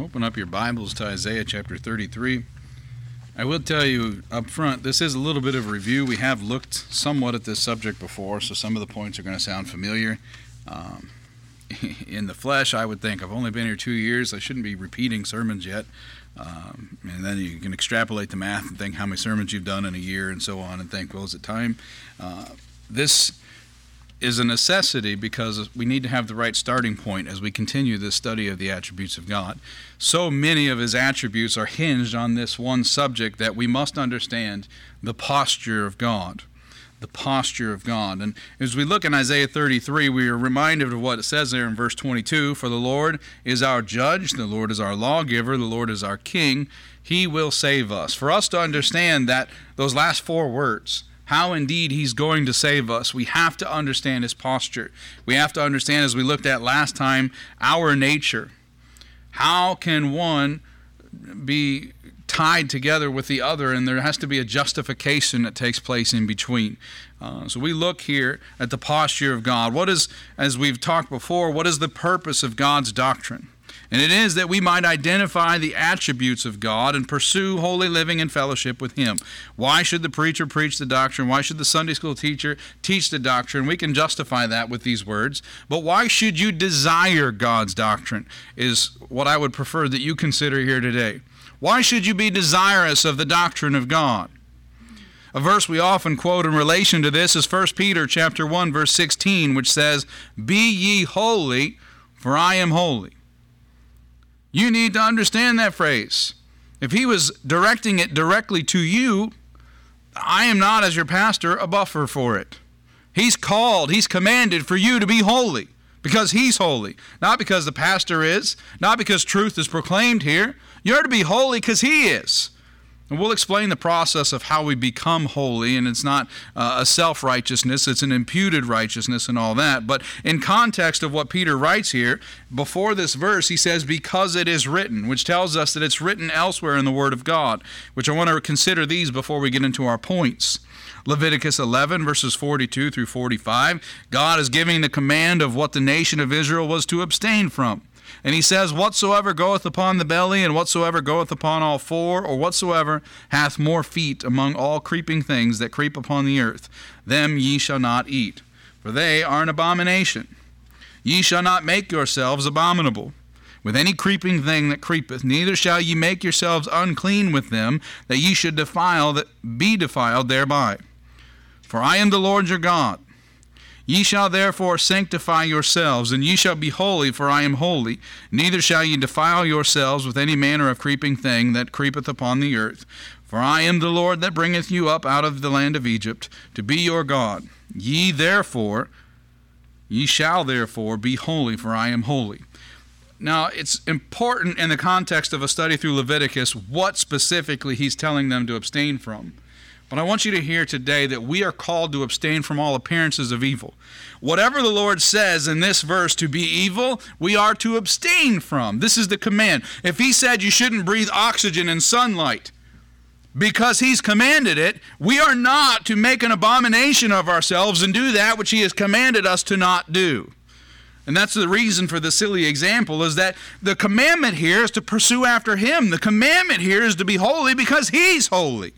Open up your Bibles to Isaiah chapter 33. I will tell you up front, this is a little bit of a review. We have looked somewhat at this subject before, so some of the points are going to sound familiar. Um, in the flesh, I would think I've only been here two years. I shouldn't be repeating sermons yet. Um, and then you can extrapolate the math and think how many sermons you've done in a year and so on, and think, well, is it time? Uh, this is a necessity because we need to have the right starting point as we continue this study of the attributes of God. So many of his attributes are hinged on this one subject that we must understand the posture of God. The posture of God. And as we look in Isaiah 33, we are reminded of what it says there in verse 22 For the Lord is our judge, the Lord is our lawgiver, the Lord is our king. He will save us. For us to understand that, those last four words, how indeed he's going to save us. We have to understand his posture. We have to understand, as we looked at last time, our nature. How can one be tied together with the other, and there has to be a justification that takes place in between. Uh, so we look here at the posture of God. What is, as we've talked before, what is the purpose of God's doctrine? And it is that we might identify the attributes of God and pursue holy living and fellowship with Him. Why should the preacher preach the doctrine? Why should the Sunday school teacher teach the doctrine? We can justify that with these words. But why should you desire God's doctrine? Is what I would prefer that you consider here today. Why should you be desirous of the doctrine of God? A verse we often quote in relation to this is 1 Peter chapter 1 verse 16 which says, "Be ye holy, for I am holy." You need to understand that phrase. If he was directing it directly to you, I am not, as your pastor, a buffer for it. He's called, he's commanded for you to be holy because he's holy, not because the pastor is, not because truth is proclaimed here. You're to be holy because he is. And we'll explain the process of how we become holy, and it's not uh, a self righteousness, it's an imputed righteousness and all that. But in context of what Peter writes here, before this verse, he says, Because it is written, which tells us that it's written elsewhere in the Word of God, which I want to consider these before we get into our points. Leviticus 11, verses 42 through 45, God is giving the command of what the nation of Israel was to abstain from. And he says, Whatsoever goeth upon the belly, and whatsoever goeth upon all four, or whatsoever hath more feet among all creeping things that creep upon the earth, them ye shall not eat, for they are an abomination. Ye shall not make yourselves abominable with any creeping thing that creepeth, neither shall ye make yourselves unclean with them, that ye should defile that be defiled thereby. For I am the Lord your God. Ye shall therefore sanctify yourselves, and ye shall be holy, for I am holy. Neither shall ye defile yourselves with any manner of creeping thing that creepeth upon the earth. For I am the Lord that bringeth you up out of the land of Egypt, to be your God. Ye therefore, ye shall therefore be holy, for I am holy. Now, it's important in the context of a study through Leviticus what specifically he's telling them to abstain from. But I want you to hear today that we are called to abstain from all appearances of evil. Whatever the Lord says in this verse to be evil, we are to abstain from. This is the command. If He said you shouldn't breathe oxygen in sunlight because He's commanded it, we are not to make an abomination of ourselves and do that which He has commanded us to not do. And that's the reason for the silly example is that the commandment here is to pursue after Him. The commandment here is to be holy because He's holy.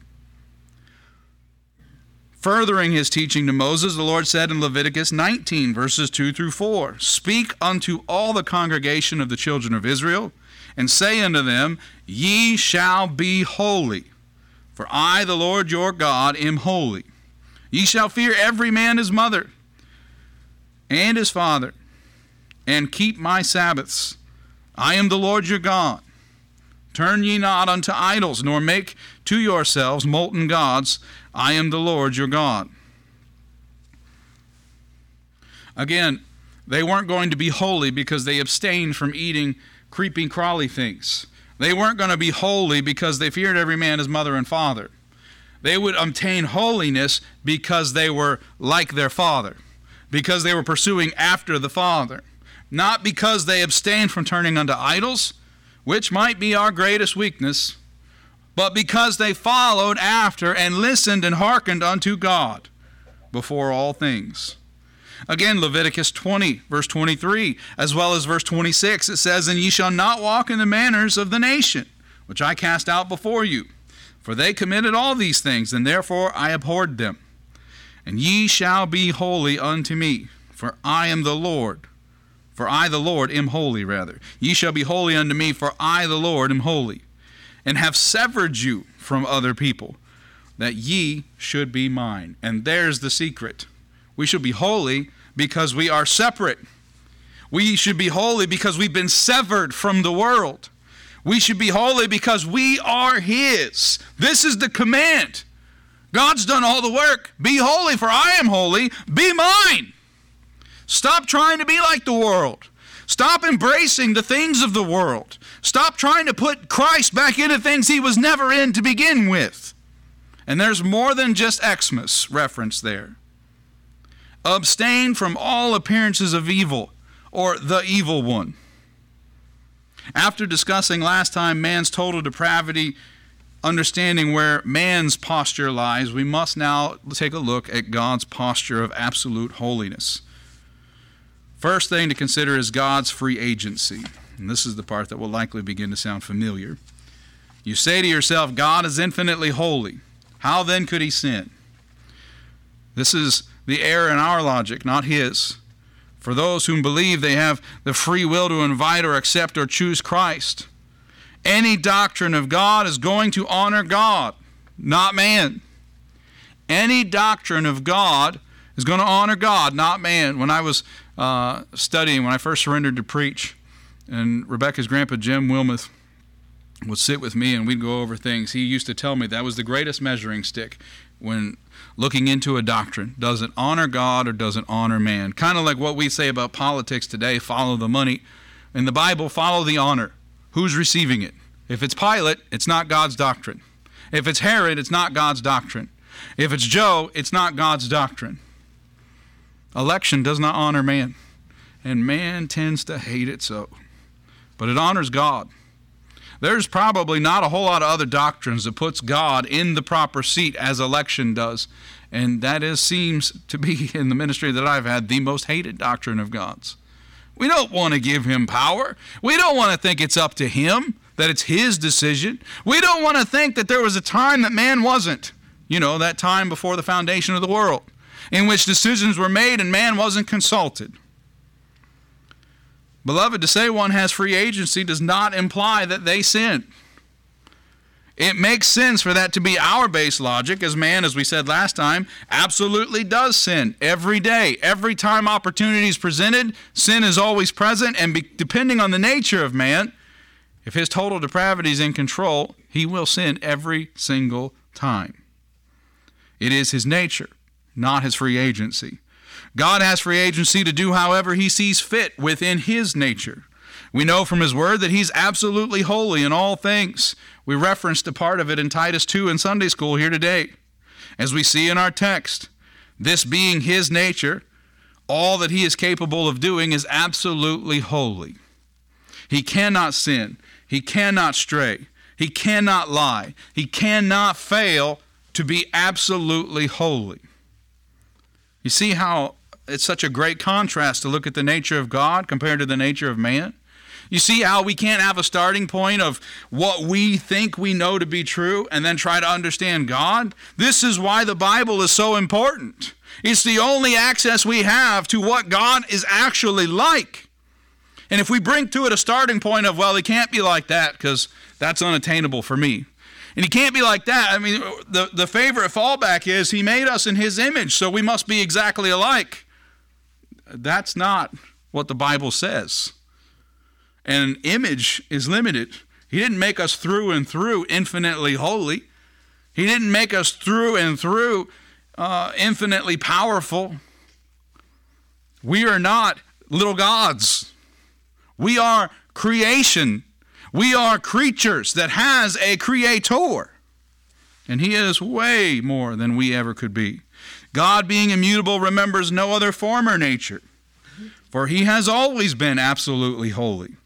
Furthering his teaching to Moses, the Lord said in Leviticus 19, verses 2 through 4 Speak unto all the congregation of the children of Israel, and say unto them, Ye shall be holy, for I, the Lord your God, am holy. Ye shall fear every man his mother and his father, and keep my Sabbaths. I am the Lord your God. Turn ye not unto idols, nor make to yourselves molten gods I am the Lord your God. Again, they weren't going to be holy because they abstained from eating creeping, crawly things. They weren't going to be holy because they feared every man his mother and father. They would obtain holiness because they were like their father, because they were pursuing after the father, not because they abstained from turning unto idols, which might be our greatest weakness, but because they followed after and listened and hearkened unto God before all things. Again, Leviticus 20, verse 23, as well as verse 26, it says, And ye shall not walk in the manners of the nation, which I cast out before you. For they committed all these things, and therefore I abhorred them. And ye shall be holy unto me, for I am the Lord. For I, the Lord, am holy, rather. Ye shall be holy unto me, for I, the Lord, am holy, and have severed you from other people, that ye should be mine. And there's the secret. We should be holy because we are separate. We should be holy because we've been severed from the world. We should be holy because we are His. This is the command. God's done all the work. Be holy, for I am holy. Be mine. Stop trying to be like the world. Stop embracing the things of the world. Stop trying to put Christ back into things he was never in to begin with. And there's more than just Xmas reference there. Abstain from all appearances of evil or the evil one. After discussing last time man's total depravity, understanding where man's posture lies, we must now take a look at God's posture of absolute holiness. First thing to consider is God's free agency. And this is the part that will likely begin to sound familiar. You say to yourself, God is infinitely holy. How then could he sin? This is the error in our logic, not his. For those who believe they have the free will to invite or accept or choose Christ. Any doctrine of God is going to honor God, not man. Any doctrine of God is going to honor God, not man. When I was uh, studying, when I first surrendered to preach, and Rebecca's grandpa, Jim Wilmoth, would sit with me and we'd go over things. He used to tell me that was the greatest measuring stick when looking into a doctrine. Does it honor God or does it honor man? Kind of like what we say about politics today follow the money. In the Bible, follow the honor. Who's receiving it? If it's Pilate, it's not God's doctrine. If it's Herod, it's not God's doctrine. If it's Joe, it's not God's doctrine. Election does not honor man, and man tends to hate it so. But it honors God. There's probably not a whole lot of other doctrines that puts God in the proper seat as election does. And that is seems to be in the ministry that I've had the most hated doctrine of God's. We don't want to give him power. We don't want to think it's up to him, that it's his decision. We don't want to think that there was a time that man wasn't. You know, that time before the foundation of the world, in which decisions were made and man wasn't consulted. Beloved, to say one has free agency does not imply that they sin. It makes sense for that to be our base logic, as man, as we said last time, absolutely does sin every day. Every time opportunity is presented, sin is always present, and be, depending on the nature of man, if his total depravity is in control, he will sin every single time. It is his nature, not his free agency. God has free agency to do however he sees fit within his nature. We know from his word that he's absolutely holy in all things. We referenced a part of it in Titus 2 in Sunday school here today. As we see in our text, this being his nature, all that he is capable of doing is absolutely holy. He cannot sin, he cannot stray, he cannot lie, he cannot fail to be absolutely holy. You see how it's such a great contrast to look at the nature of God compared to the nature of man. You see how we can't have a starting point of what we think we know to be true and then try to understand God? This is why the Bible is so important. It's the only access we have to what God is actually like. And if we bring to it a starting point of, well, he can't be like that because that's unattainable for me. And he can't be like that. I mean, the, the favorite fallback is he made us in his image, so we must be exactly alike. That's not what the Bible says. And image is limited. He didn't make us through and through infinitely holy. He didn't make us through and through uh, infinitely powerful. We are not little gods. We are creation. We are creatures that has a creator. And he is way more than we ever could be. God, being immutable, remembers no other former nature, for he has always been absolutely holy.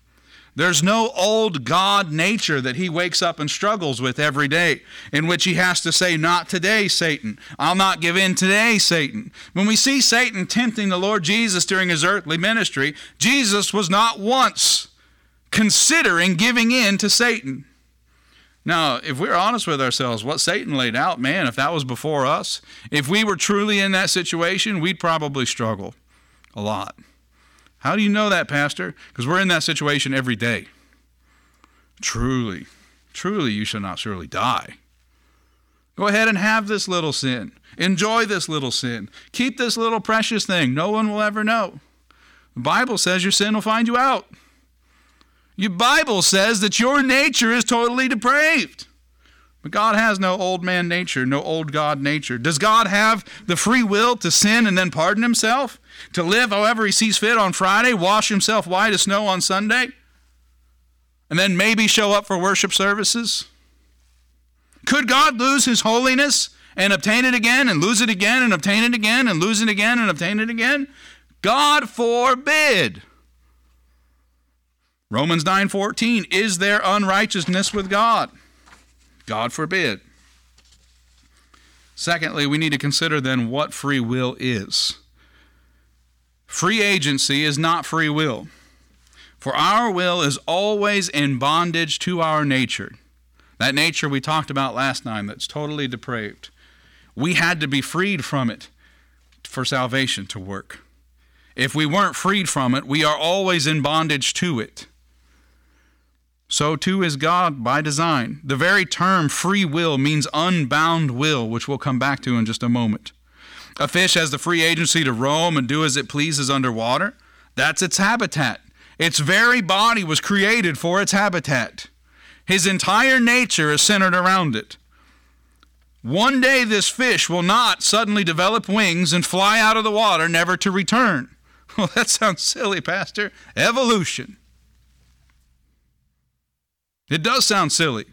There's no old God nature that he wakes up and struggles with every day, in which he has to say, Not today, Satan. I'll not give in today, Satan. When we see Satan tempting the Lord Jesus during his earthly ministry, Jesus was not once considering giving in to Satan. Now, if we're honest with ourselves, what Satan laid out, man, if that was before us, if we were truly in that situation, we'd probably struggle a lot. How do you know that, Pastor? Because we're in that situation every day. Truly, truly, you shall not surely die. Go ahead and have this little sin. Enjoy this little sin. Keep this little precious thing. No one will ever know. The Bible says your sin will find you out. Your Bible says that your nature is totally depraved. But God has no old man nature, no old God nature. Does God have the free will to sin and then pardon himself? to live however he sees fit on Friday, wash himself white as snow on Sunday, and then maybe show up for worship services? Could God lose his holiness and obtain it again and lose it again and obtain it again and lose it again and obtain it again? God forbid. Romans 9:14 is there unrighteousness with God? God forbid. Secondly, we need to consider then what free will is. Free agency is not free will. For our will is always in bondage to our nature. That nature we talked about last time that's totally depraved. We had to be freed from it for salvation to work. If we weren't freed from it, we are always in bondage to it. So too is God by design. The very term free will means unbound will, which we'll come back to in just a moment. A fish has the free agency to roam and do as it pleases underwater. That's its habitat. Its very body was created for its habitat. His entire nature is centered around it. One day, this fish will not suddenly develop wings and fly out of the water, never to return. Well, that sounds silly, Pastor. Evolution. It does sound silly.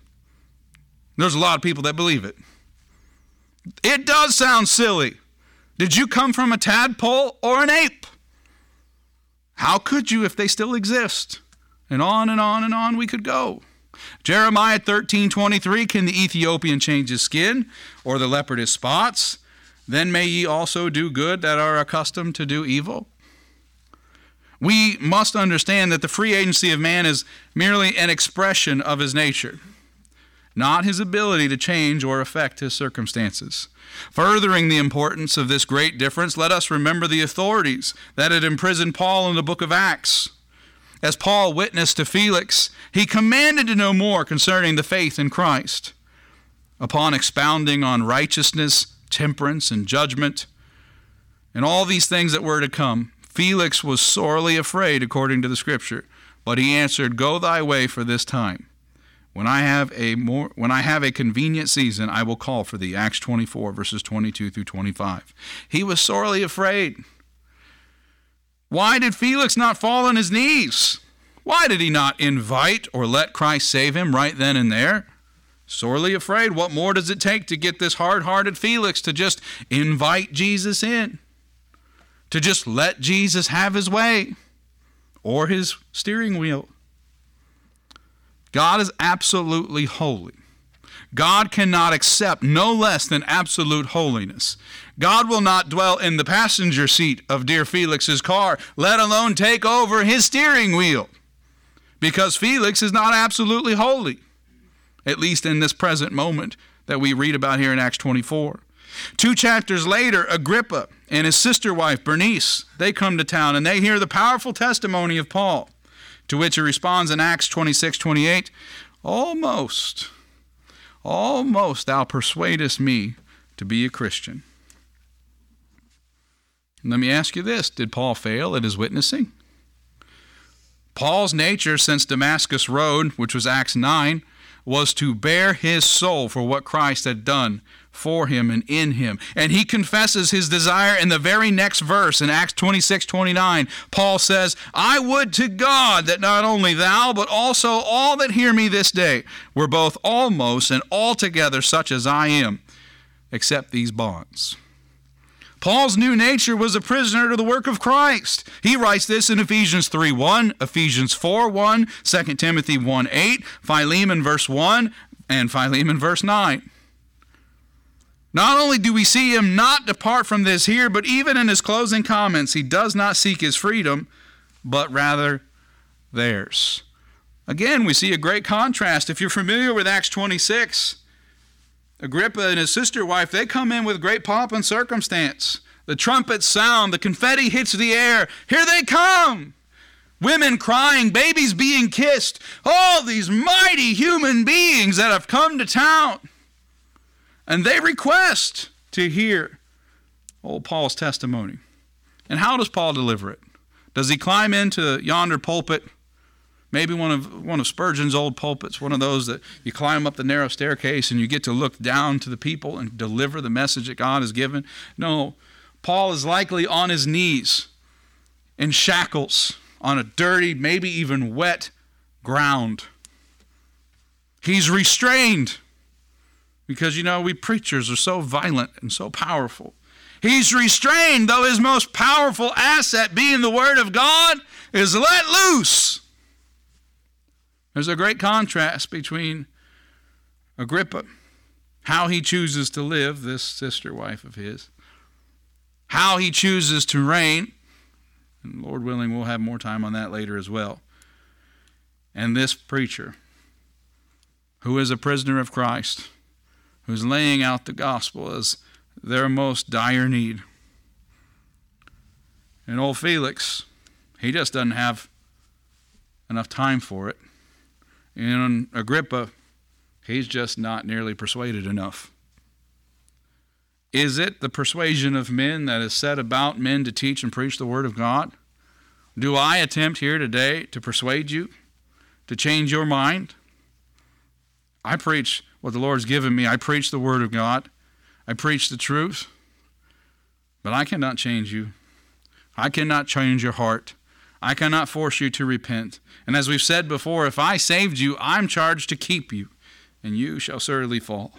There's a lot of people that believe it. It does sound silly. Did you come from a tadpole or an ape? How could you if they still exist? And on and on and on we could go. Jeremiah 13:23 Can the Ethiopian change his skin or the leopard his spots? Then may ye also do good that are accustomed to do evil. We must understand that the free agency of man is merely an expression of his nature, not his ability to change or affect his circumstances. Furthering the importance of this great difference, let us remember the authorities that had imprisoned Paul in the book of Acts. As Paul witnessed to Felix, he commanded to know more concerning the faith in Christ. Upon expounding on righteousness, temperance, and judgment, and all these things that were to come, Felix was sorely afraid according to the Scripture. But he answered, Go thy way for this time. When I have a more when I have a convenient season, I will call for thee. Acts 24 verses 22 through 25. He was sorely afraid. Why did Felix not fall on his knees? Why did he not invite or let Christ save him right then and there? Sorely afraid. What more does it take to get this hard hearted Felix to just invite Jesus in? To just let Jesus have his way or his steering wheel? God is absolutely holy. God cannot accept no less than absolute holiness. God will not dwell in the passenger seat of dear Felix's car, let alone take over his steering wheel, because Felix is not absolutely holy, at least in this present moment that we read about here in Acts 24. Two chapters later, Agrippa and his sister wife, Bernice, they come to town and they hear the powerful testimony of Paul. To which he responds in Acts 26 28, Almost, almost thou persuadest me to be a Christian. Let me ask you this Did Paul fail at his witnessing? Paul's nature since Damascus Road, which was Acts 9, was to bare his soul for what Christ had done for him and in him. And he confesses his desire in the very next verse in Acts 26 29. Paul says, I would to God that not only thou, but also all that hear me this day were both almost and altogether such as I am, except these bonds. Paul's new nature was a prisoner to the work of Christ. He writes this in Ephesians 3 1, Ephesians 4 1, 2 Timothy 1 8, Philemon verse 1, and Philemon verse 9. Not only do we see him not depart from this here, but even in his closing comments, he does not seek his freedom, but rather theirs. Again, we see a great contrast. If you're familiar with Acts 26, Agrippa and his sister wife, they come in with great pomp and circumstance. The trumpets sound, the confetti hits the air. Here they come! Women crying, babies being kissed, all these mighty human beings that have come to town. And they request to hear old Paul's testimony. And how does Paul deliver it? Does he climb into yonder pulpit? Maybe one of one of Spurgeon's old pulpits, one of those that you climb up the narrow staircase and you get to look down to the people and deliver the message that God has given. No, Paul is likely on his knees in shackles on a dirty, maybe even wet ground. He's restrained because you know we preachers are so violent and so powerful. He's restrained, though his most powerful asset, being the Word of God, is let loose. There's a great contrast between Agrippa, how he chooses to live, this sister wife of his, how he chooses to reign, and Lord willing, we'll have more time on that later as well, and this preacher, who is a prisoner of Christ, who's laying out the gospel as their most dire need. And old Felix, he just doesn't have enough time for it. And Agrippa, he's just not nearly persuaded enough. Is it the persuasion of men that is set about men to teach and preach the Word of God? Do I attempt here today to persuade you, to change your mind? I preach what the Lord's given me. I preach the Word of God. I preach the truth. But I cannot change you. I cannot change your heart. I cannot force you to repent. And as we've said before, if I saved you, I'm charged to keep you, and you shall certainly fall.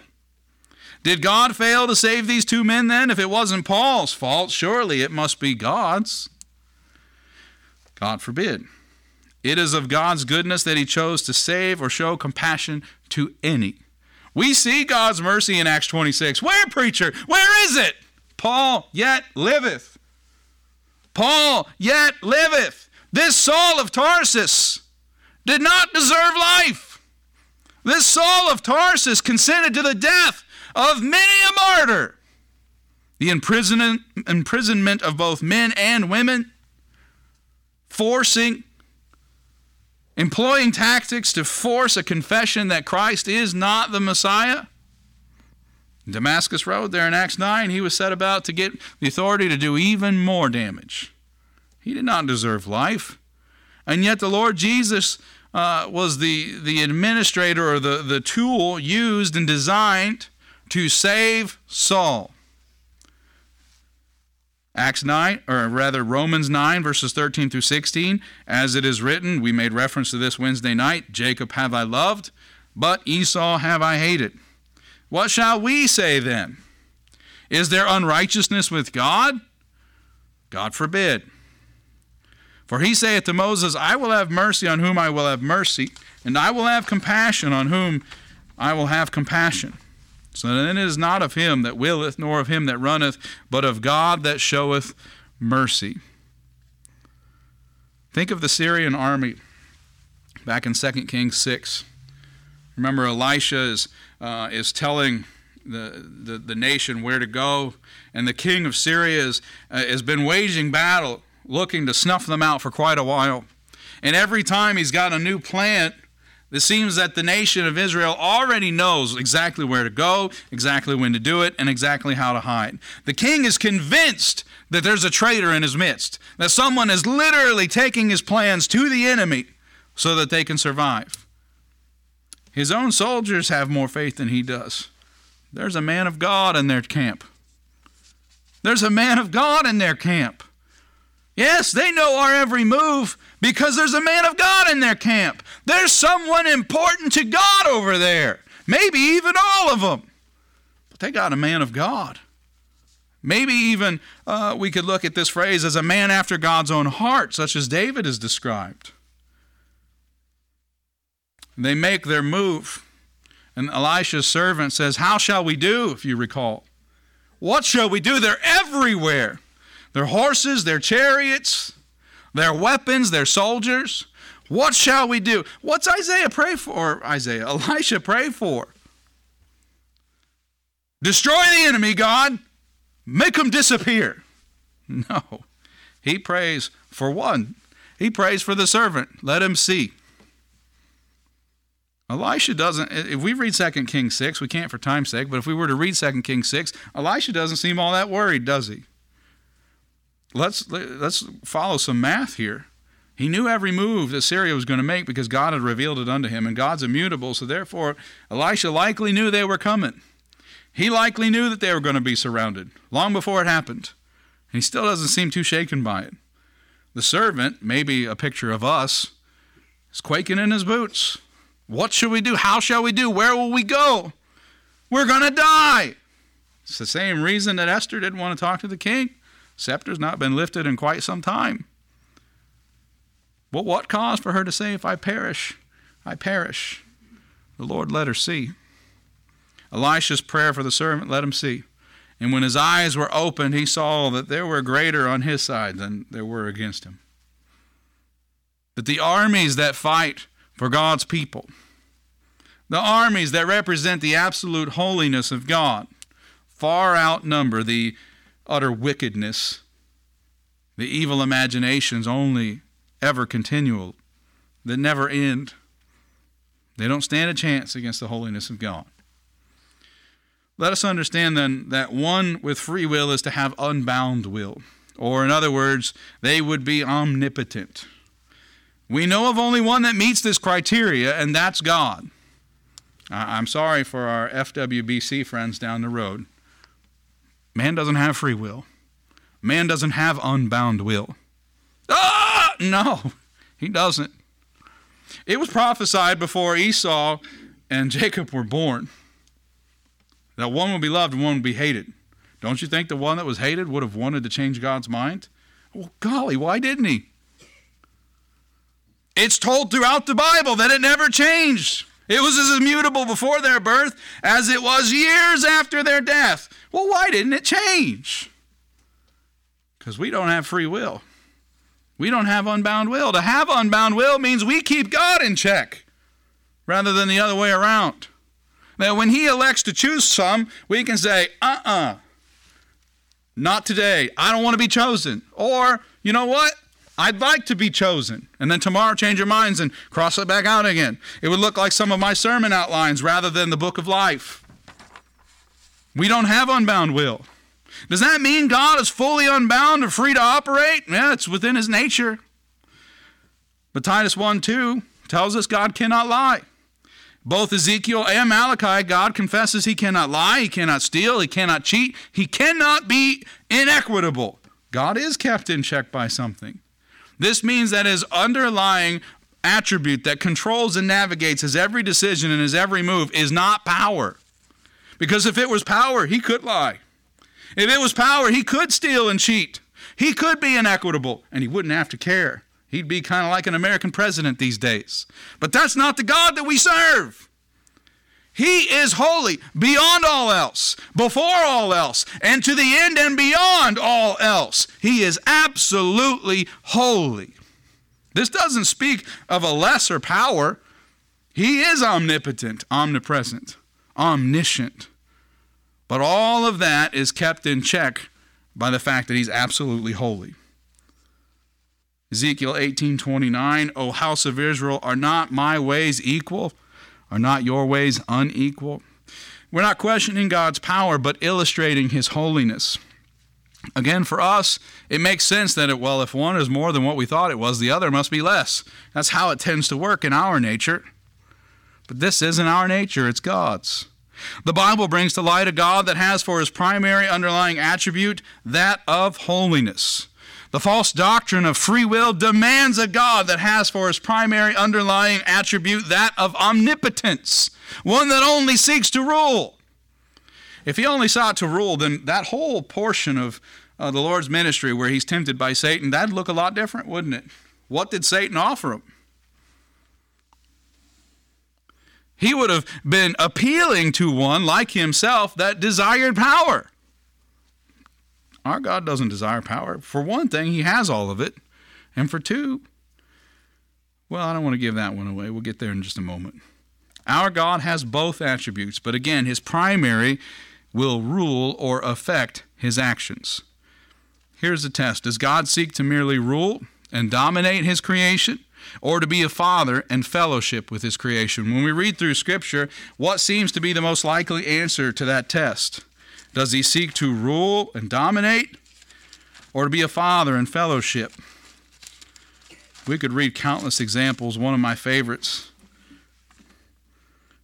Did God fail to save these two men then? If it wasn't Paul's fault, surely it must be God's. God forbid. It is of God's goodness that he chose to save or show compassion to any. We see God's mercy in Acts 26. Where, preacher? Where is it? Paul yet liveth. Paul yet liveth. This Saul of Tarsus did not deserve life. This Saul of Tarsus consented to the death of many a martyr. The imprisonment of both men and women, forcing, employing tactics to force a confession that Christ is not the Messiah. Damascus Road, there in Acts 9, he was set about to get the authority to do even more damage. He did not deserve life. And yet the Lord Jesus uh, was the, the administrator or the, the tool used and designed to save Saul. Acts 9, or rather Romans 9, verses 13 through 16, as it is written, we made reference to this Wednesday night Jacob have I loved, but Esau have I hated. What shall we say then? Is there unrighteousness with God? God forbid. For he saith to Moses, I will have mercy on whom I will have mercy, and I will have compassion on whom I will have compassion. Then it is not of him that willeth, nor of him that runneth, but of God that showeth mercy. Think of the Syrian army back in 2 Kings 6. Remember, Elisha is, uh, is telling the, the, the, nation where to go, and the king of Syria is, uh, has been waging battle looking to snuff them out for quite a while. And every time he's got a new plan, it seems that the nation of Israel already knows exactly where to go, exactly when to do it, and exactly how to hide. The king is convinced that there's a traitor in his midst, that someone is literally taking his plans to the enemy so that they can survive. His own soldiers have more faith than he does. There's a man of God in their camp. There's a man of God in their camp. Yes, they know our every move because there's a man of God in their camp. There's someone important to God over there. Maybe even all of them. But they got a man of God. Maybe even uh, we could look at this phrase as a man after God's own heart, such as David is described. They make their move. And Elisha's servant says, How shall we do, if you recall? What shall we do? They're everywhere. Their horses, their chariots, their weapons, their soldiers. What shall we do? What's Isaiah pray for? Isaiah, Elisha pray for. Destroy the enemy, God. Make them disappear. No. He prays for one. He prays for the servant. Let him see. Elisha doesn't, if we read 2 Kings 6, we can't for time's sake, but if we were to read 2 Kings 6, Elisha doesn't seem all that worried, does he? Let's, let's follow some math here. He knew every move that Syria was going to make because God had revealed it unto him, and God's immutable, so therefore Elisha likely knew they were coming. He likely knew that they were going to be surrounded long before it happened. And he still doesn't seem too shaken by it. The servant, maybe a picture of us, is quaking in his boots. What shall we do? How shall we do? Where will we go? We're going to die. It's the same reason that Esther didn't want to talk to the king. Scepter's not been lifted in quite some time. Well, what cause for her to say, If I perish, I perish? The Lord let her see. Elisha's prayer for the servant let him see. And when his eyes were opened, he saw that there were greater on his side than there were against him. That the armies that fight for God's people, the armies that represent the absolute holiness of God, far outnumber the utter wickedness, the evil imaginations only ever continual, that never end. They don't stand a chance against the holiness of God. Let us understand then that one with free will is to have unbound will, or in other words, they would be omnipotent. We know of only one that meets this criteria, and that's God. I'm sorry for our FWBC friends down the road. Man doesn't have free will. Man doesn't have unbound will. Ah, no, he doesn't. It was prophesied before Esau and Jacob were born that one would be loved and one would be hated. Don't you think the one that was hated would have wanted to change God's mind? Well, golly, why didn't he? It's told throughout the Bible that it never changed. It was as immutable before their birth as it was years after their death. Well, why didn't it change? Because we don't have free will. We don't have unbound will. To have unbound will means we keep God in check rather than the other way around. Now, when He elects to choose some, we can say, uh uh-uh, uh, not today. I don't want to be chosen. Or, you know what? I'd like to be chosen. And then tomorrow change your minds and cross it back out again. It would look like some of my sermon outlines rather than the book of life. We don't have unbound will. Does that mean God is fully unbound or free to operate? Yeah, it's within his nature. But Titus 1 2 tells us God cannot lie. Both Ezekiel and Malachi, God confesses he cannot lie, he cannot steal, he cannot cheat, he cannot be inequitable. God is kept in check by something. This means that his underlying attribute that controls and navigates his every decision and his every move is not power. Because if it was power, he could lie. If it was power, he could steal and cheat. He could be inequitable, and he wouldn't have to care. He'd be kind of like an American president these days. But that's not the God that we serve. He is holy beyond all else, before all else, and to the end and beyond all else. He is absolutely holy. This doesn't speak of a lesser power. He is omnipotent, omnipresent, omniscient. But all of that is kept in check by the fact that he's absolutely holy. Ezekiel 18:29, O house of Israel, are not my ways equal? Are not your ways unequal? We're not questioning God's power, but illustrating his holiness. Again, for us, it makes sense that, it, well, if one is more than what we thought it was, the other must be less. That's how it tends to work in our nature. But this isn't our nature, it's God's. The Bible brings to light a God that has for his primary underlying attribute that of holiness. The false doctrine of free will demands a God that has for his primary underlying attribute that of omnipotence, one that only seeks to rule. If he only sought to rule, then that whole portion of uh, the Lord's ministry where he's tempted by Satan, that'd look a lot different, wouldn't it? What did Satan offer him? He would have been appealing to one like himself that desired power. Our God doesn't desire power. For one thing, he has all of it. And for two, well, I don't want to give that one away. We'll get there in just a moment. Our God has both attributes, but again, his primary will rule or affect his actions. Here's the test Does God seek to merely rule and dominate his creation? Or to be a father and fellowship with his creation. When we read through Scripture, what seems to be the most likely answer to that test? Does he seek to rule and dominate, or to be a father in fellowship? We could read countless examples. One of my favorites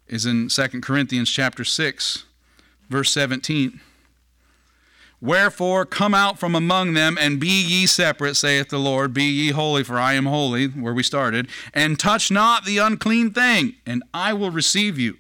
is in 2 Corinthians chapter 6, verse 17. Wherefore come out from among them and be ye separate, saith the Lord. Be ye holy, for I am holy, where we started. And touch not the unclean thing, and I will receive you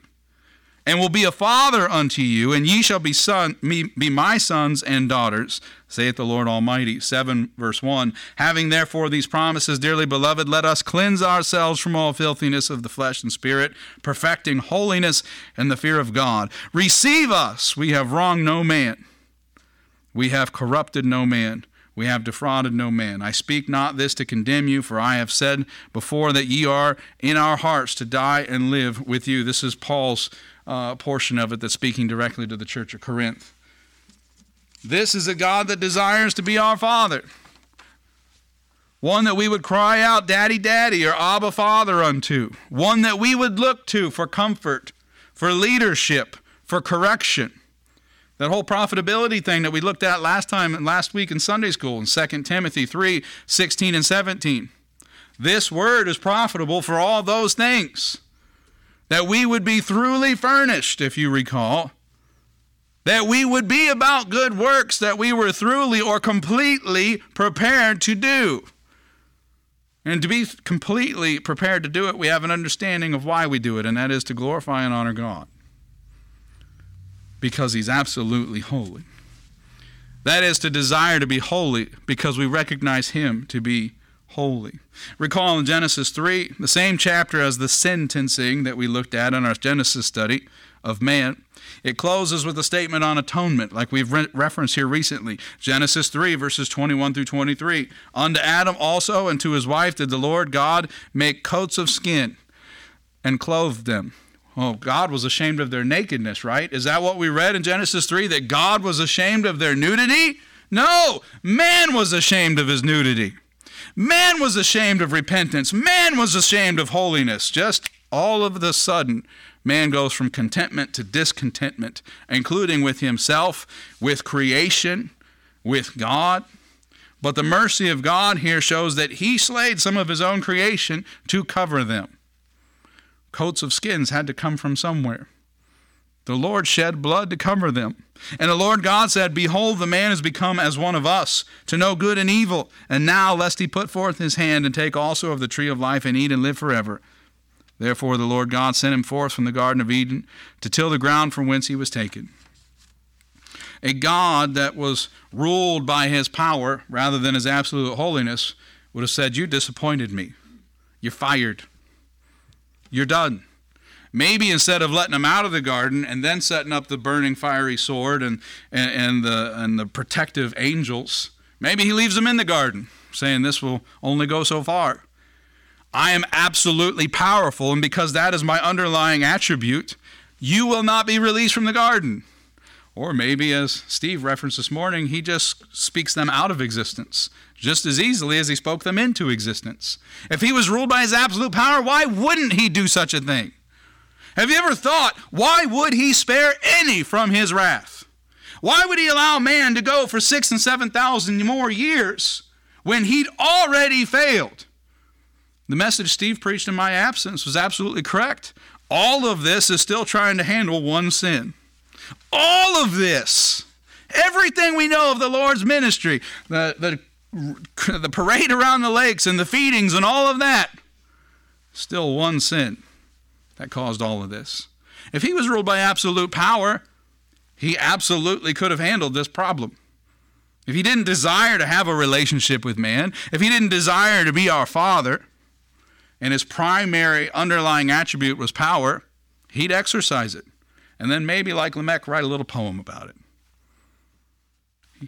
and will be a father unto you, and ye shall be son be my sons and daughters, saith the Lord Almighty. 7 verse 1. Having therefore these promises, dearly beloved, let us cleanse ourselves from all filthiness of the flesh and spirit, perfecting holiness and the fear of God. Receive us, we have wronged no man. We have corrupted no man. We have defrauded no man. I speak not this to condemn you, for I have said before that ye are in our hearts to die and live with you. This is Paul's uh, portion of it that's speaking directly to the church of Corinth. This is a God that desires to be our Father. One that we would cry out, Daddy, Daddy, or Abba, Father unto. One that we would look to for comfort, for leadership, for correction. That whole profitability thing that we looked at last time and last week in Sunday school in 2 Timothy 3 16 and 17. This word is profitable for all those things that we would be throughly furnished, if you recall, that we would be about good works that we were throughly or completely prepared to do. And to be completely prepared to do it, we have an understanding of why we do it, and that is to glorify and honor God. Because He's absolutely holy. That is to desire to be holy because we recognize Him to be holy. Recall in Genesis 3, the same chapter as the sentencing that we looked at in our Genesis study of man. It closes with a statement on atonement, like we've re- referenced here recently. Genesis 3, verses 21 through 23. Unto Adam also and to his wife did the Lord God make coats of skin and clothe them. Oh, God was ashamed of their nakedness, right? Is that what we read in Genesis 3? That God was ashamed of their nudity? No, man was ashamed of his nudity. Man was ashamed of repentance. Man was ashamed of holiness. Just all of the sudden, man goes from contentment to discontentment, including with himself, with creation, with God. But the mercy of God here shows that he slayed some of his own creation to cover them. Coats of skins had to come from somewhere. The Lord shed blood to cover them. And the Lord God said, Behold, the man is become as one of us, to know good and evil. And now, lest he put forth his hand and take also of the tree of life and eat and live forever. Therefore, the Lord God sent him forth from the Garden of Eden to till the ground from whence he was taken. A God that was ruled by his power rather than his absolute holiness would have said, You disappointed me. You're fired. You're done. Maybe instead of letting them out of the garden and then setting up the burning fiery sword and, and, and, the, and the protective angels, maybe he leaves them in the garden, saying this will only go so far. I am absolutely powerful, and because that is my underlying attribute, you will not be released from the garden. Or maybe, as Steve referenced this morning, he just speaks them out of existence just as easily as he spoke them into existence. If he was ruled by his absolute power, why wouldn't he do such a thing? Have you ever thought, why would he spare any from his wrath? Why would he allow man to go for six and seven thousand more years when he'd already failed? The message Steve preached in my absence was absolutely correct. All of this is still trying to handle one sin. All of this, everything we know of the Lord's ministry, the, the, the parade around the lakes and the feedings and all of that, still one sin that caused all of this. If he was ruled by absolute power, he absolutely could have handled this problem. If he didn't desire to have a relationship with man, if he didn't desire to be our father, and his primary underlying attribute was power, he'd exercise it. And then maybe, like Lamech, write a little poem about it.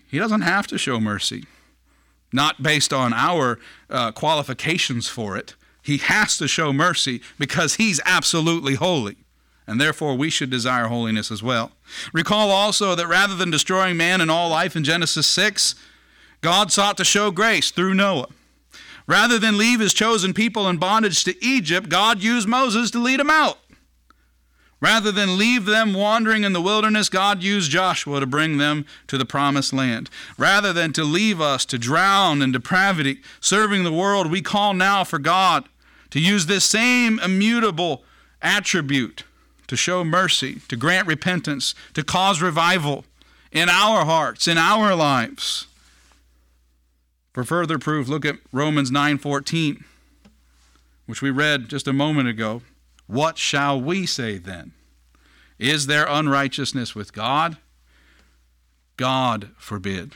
He doesn't have to show mercy, not based on our uh, qualifications for it. He has to show mercy because he's absolutely holy and therefore we should desire holiness as well. Recall also that rather than destroying man and all life in Genesis 6, God sought to show grace through Noah. Rather than leave his chosen people in bondage to Egypt, God used Moses to lead them out. Rather than leave them wandering in the wilderness, God used Joshua to bring them to the promised land. Rather than to leave us to drown in depravity, serving the world, we call now for God to use this same immutable attribute to show mercy, to grant repentance, to cause revival in our hearts, in our lives. For further proof, look at Romans 9:14, which we read just a moment ago. What shall we say then? Is there unrighteousness with God? God forbid.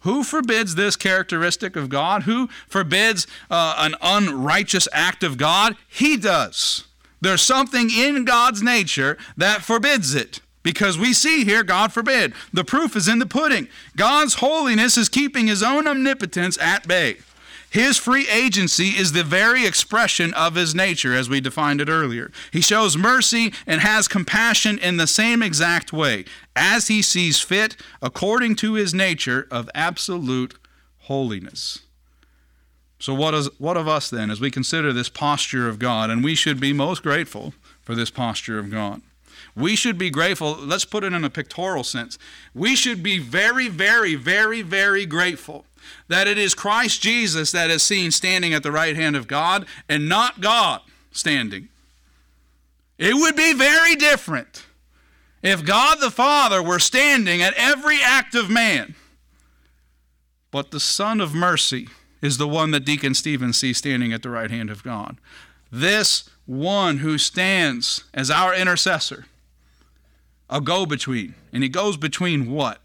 Who forbids this characteristic of God? Who forbids uh, an unrighteous act of God? He does. There's something in God's nature that forbids it. Because we see here, God forbid. The proof is in the pudding. God's holiness is keeping his own omnipotence at bay. His free agency is the very expression of his nature, as we defined it earlier. He shows mercy and has compassion in the same exact way, as he sees fit, according to his nature of absolute holiness. So, what, is, what of us then as we consider this posture of God? And we should be most grateful for this posture of God. We should be grateful. Let's put it in a pictorial sense. We should be very, very, very, very grateful that it is Christ Jesus that is seen standing at the right hand of God and not God standing. It would be very different if God the Father were standing at every act of man, but the Son of mercy is the one that Deacon Stephen sees standing at the right hand of God. This one who stands as our intercessor, a go between. And he goes between what?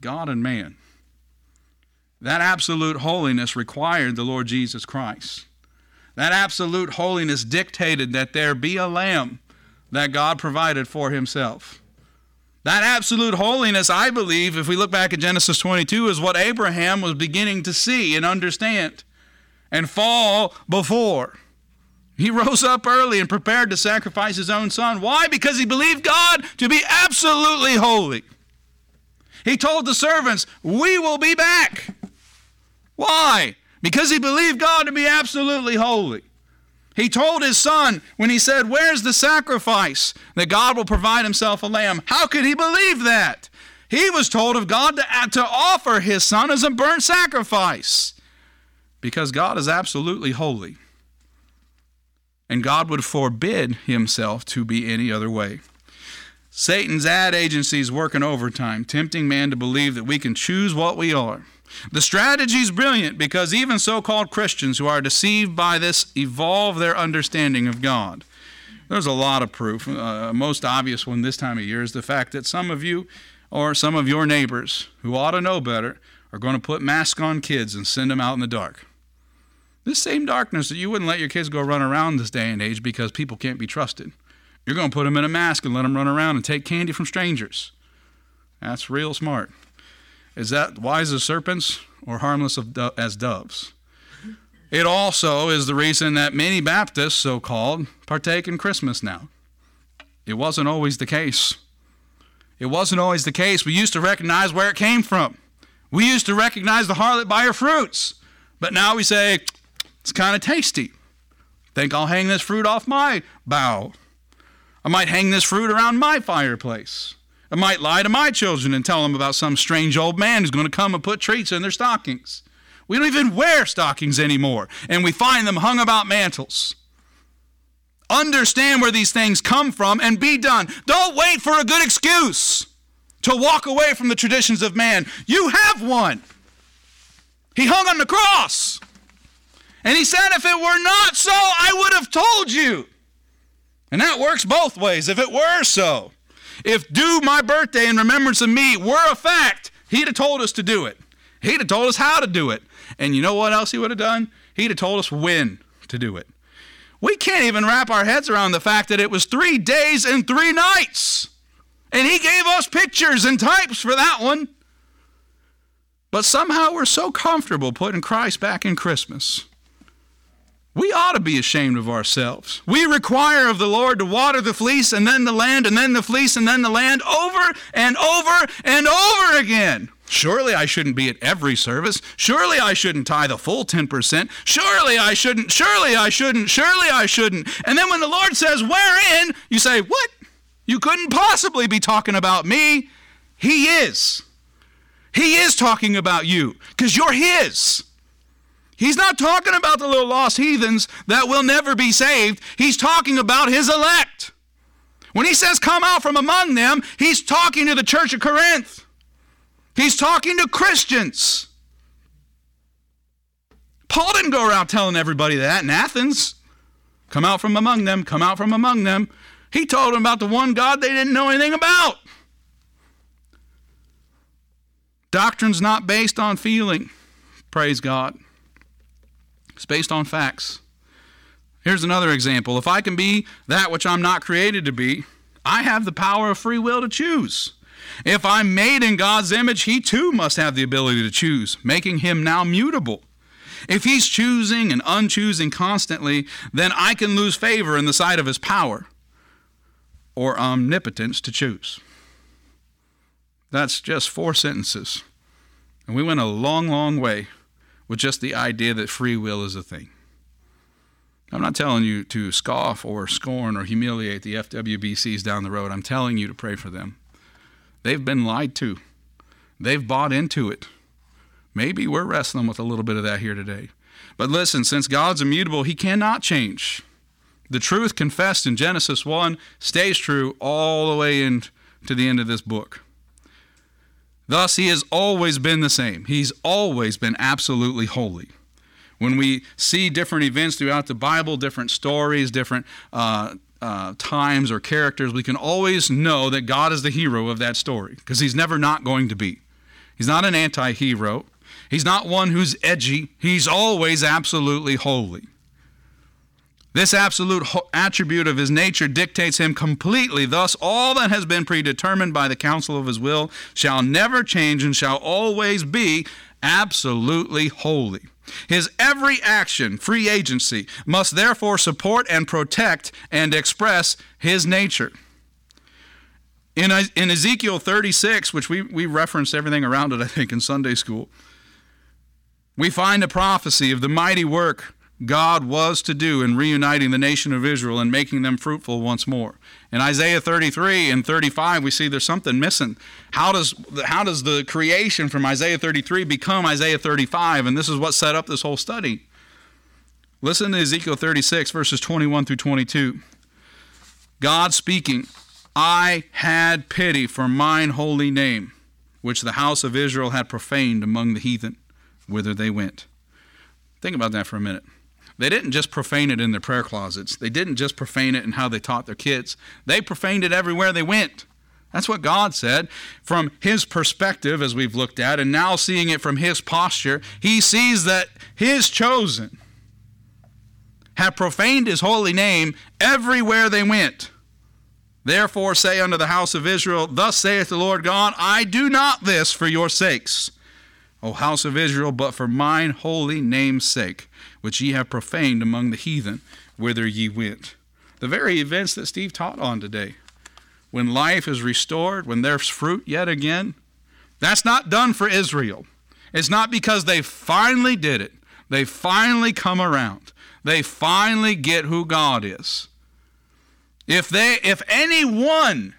God and man. That absolute holiness required the Lord Jesus Christ. That absolute holiness dictated that there be a lamb that God provided for himself. That absolute holiness, I believe, if we look back at Genesis 22, is what Abraham was beginning to see and understand and fall before. He rose up early and prepared to sacrifice his own son. Why? Because he believed God to be absolutely holy. He told the servants, We will be back. Why? Because he believed God to be absolutely holy. He told his son when he said, Where's the sacrifice? that God will provide himself a lamb. How could he believe that? He was told of God to, uh, to offer his son as a burnt sacrifice because God is absolutely holy. And God would forbid himself to be any other way. Satan's ad agency is working overtime, tempting man to believe that we can choose what we are the strategy is brilliant because even so called Christians who are deceived by this evolve their understanding of God. There's a lot of proof. Uh, most obvious one this time of year is the fact that some of you or some of your neighbors who ought to know better are going to put masks on kids and send them out in the dark. This same darkness that you wouldn't let your kids go run around this day and age because people can't be trusted. You're going to put them in a mask and let them run around and take candy from strangers. That's real smart. Is that wise as serpents or harmless as doves? It also is the reason that many Baptists, so called, partake in Christmas now. It wasn't always the case. It wasn't always the case. We used to recognize where it came from. We used to recognize the harlot by her fruits. But now we say, it's kind of tasty. Think I'll hang this fruit off my bough. I might hang this fruit around my fireplace. I might lie to my children and tell them about some strange old man who's going to come and put treats in their stockings. We don't even wear stockings anymore, and we find them hung about mantels. Understand where these things come from and be done. Don't wait for a good excuse to walk away from the traditions of man. You have one. He hung on the cross. And he said, If it were not so, I would have told you. And that works both ways. If it were so, If do my birthday in remembrance of me were a fact, he'd have told us to do it. He'd have told us how to do it. And you know what else he would have done? He'd have told us when to do it. We can't even wrap our heads around the fact that it was three days and three nights. And he gave us pictures and types for that one. But somehow we're so comfortable putting Christ back in Christmas. We ought to be ashamed of ourselves. We require of the Lord to water the fleece and then the land and then the fleece and then the land over and over and over again. Surely I shouldn't be at every service. Surely I shouldn't tie the full 10%. Surely I shouldn't. Surely I shouldn't. Surely I shouldn't. And then when the Lord says, Wherein? You say, What? You couldn't possibly be talking about me. He is. He is talking about you because you're His. He's not talking about the little lost heathens that will never be saved. He's talking about His elect. When He says, Come out from among them, He's talking to the church of Corinth. He's talking to Christians. Paul didn't go around telling everybody that in Athens. Come out from among them, come out from among them. He told them about the one God they didn't know anything about. Doctrine's not based on feeling, praise God. It's based on facts. Here's another example. If I can be that which I'm not created to be, I have the power of free will to choose. If I'm made in God's image, he too must have the ability to choose, making him now mutable. If he's choosing and unchoosing constantly, then I can lose favor in the sight of his power or omnipotence to choose. That's just four sentences. And we went a long, long way with just the idea that free will is a thing. I'm not telling you to scoff or scorn or humiliate the FWBCs down the road. I'm telling you to pray for them. They've been lied to, they've bought into it. Maybe we're wrestling with a little bit of that here today. But listen, since God's immutable, he cannot change. The truth confessed in Genesis 1 stays true all the way into the end of this book. Thus, he has always been the same. He's always been absolutely holy. When we see different events throughout the Bible, different stories, different uh, uh, times or characters, we can always know that God is the hero of that story because He's never not going to be. He's not an anti hero, He's not one who's edgy, He's always absolutely holy. This absolute attribute of his nature dictates him completely. Thus, all that has been predetermined by the counsel of his will shall never change and shall always be absolutely holy. His every action, free agency, must therefore support and protect and express his nature. In, in Ezekiel 36, which we, we referenced everything around it, I think, in Sunday school, we find a prophecy of the mighty work God was to do in reuniting the nation of Israel and making them fruitful once more. In Isaiah 33 and 35, we see there's something missing. How does, how does the creation from Isaiah 33 become Isaiah 35? And this is what set up this whole study. Listen to Ezekiel 36, verses 21 through 22. God speaking, I had pity for mine holy name, which the house of Israel had profaned among the heathen, whither they went. Think about that for a minute. They didn't just profane it in their prayer closets. They didn't just profane it in how they taught their kids. They profaned it everywhere they went. That's what God said. From his perspective, as we've looked at, and now seeing it from his posture, he sees that his chosen have profaned his holy name everywhere they went. Therefore, say unto the house of Israel, Thus saith the Lord God, I do not this for your sakes, O house of Israel, but for mine holy name's sake which ye have profaned among the heathen, whither ye went. The very events that Steve taught on today. When life is restored, when there's fruit yet again, that's not done for Israel. It's not because they finally did it. They finally come around. They finally get who God is. If they if anyone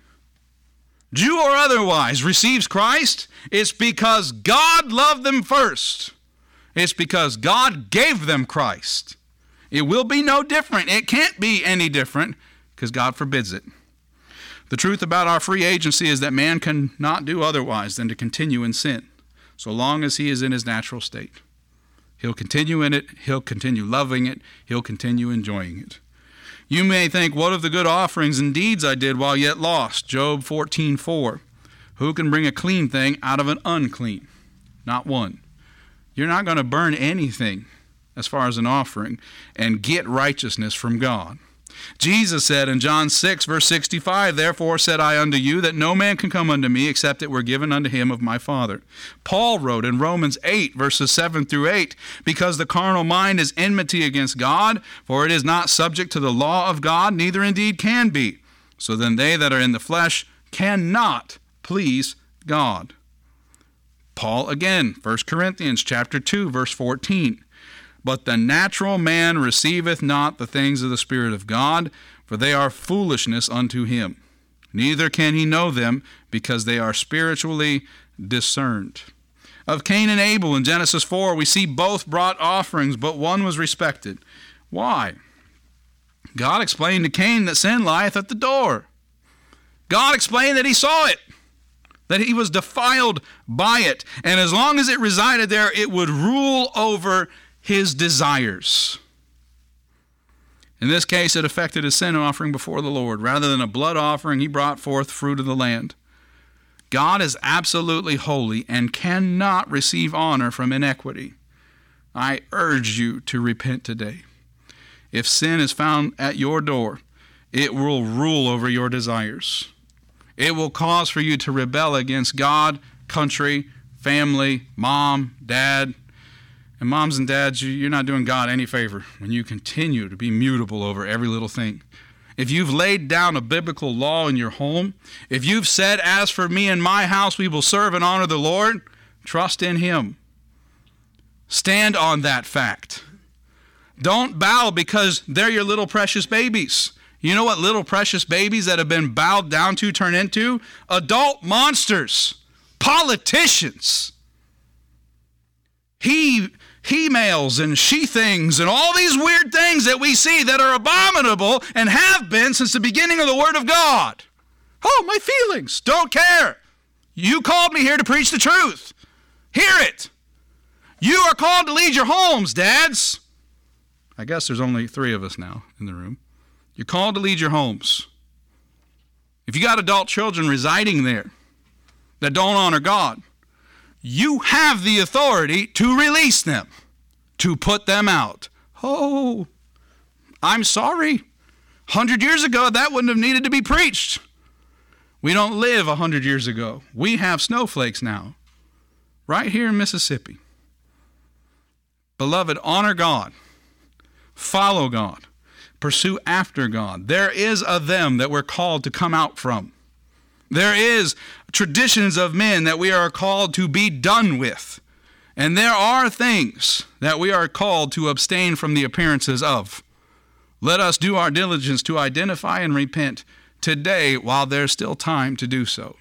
Jew or otherwise receives Christ, it's because God loved them first. It's because God gave them Christ. It will be no different. It can't be any different because God forbids it. The truth about our free agency is that man cannot do otherwise than to continue in sin so long as he is in his natural state. He'll continue in it, he'll continue loving it, he'll continue enjoying it. You may think, what of the good offerings and deeds I did while yet lost? Job 14:4. 4. Who can bring a clean thing out of an unclean? Not one. You're not going to burn anything as far as an offering and get righteousness from God. Jesus said in John 6, verse 65, Therefore said I unto you that no man can come unto me except it were given unto him of my Father. Paul wrote in Romans 8, verses 7 through 8, Because the carnal mind is enmity against God, for it is not subject to the law of God, neither indeed can be. So then they that are in the flesh cannot please God. Paul again, 1 Corinthians chapter 2 verse 14. But the natural man receiveth not the things of the Spirit of God, for they are foolishness unto him. Neither can he know them, because they are spiritually discerned. Of Cain and Abel in Genesis 4, we see both brought offerings, but one was respected. Why? God explained to Cain that sin lieth at the door. God explained that he saw it, that he was defiled by it, and as long as it resided there, it would rule over his desires. In this case, it affected a sin offering before the Lord. Rather than a blood offering, he brought forth fruit of the land. God is absolutely holy and cannot receive honor from inequity. I urge you to repent today. If sin is found at your door, it will rule over your desires. It will cause for you to rebel against God, country, family, mom, dad, and moms and dads, you're not doing God any favor when you continue to be mutable over every little thing. If you've laid down a biblical law in your home, if you've said, As for me and my house, we will serve and honor the Lord, trust in Him. Stand on that fact. Don't bow because they're your little precious babies. You know what little precious babies that have been bowed down to turn into? Adult monsters, politicians. He he males and she things and all these weird things that we see that are abominable and have been since the beginning of the Word of God. Oh, my feelings. Don't care. You called me here to preach the truth. Hear it. You are called to lead your homes, dads. I guess there's only three of us now in the room. You're called to lead your homes. If you got adult children residing there that don't honor God, you have the authority to release them, to put them out. Oh, I'm sorry. Hundred years ago, that wouldn't have needed to be preached. We don't live a hundred years ago. We have snowflakes now, right here in Mississippi. Beloved, honor God, follow God, pursue after God. There is a them that we're called to come out from. There is traditions of men that we are called to be done with. And there are things that we are called to abstain from the appearances of. Let us do our diligence to identify and repent today while there's still time to do so.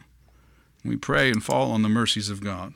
We pray and fall on the mercies of God.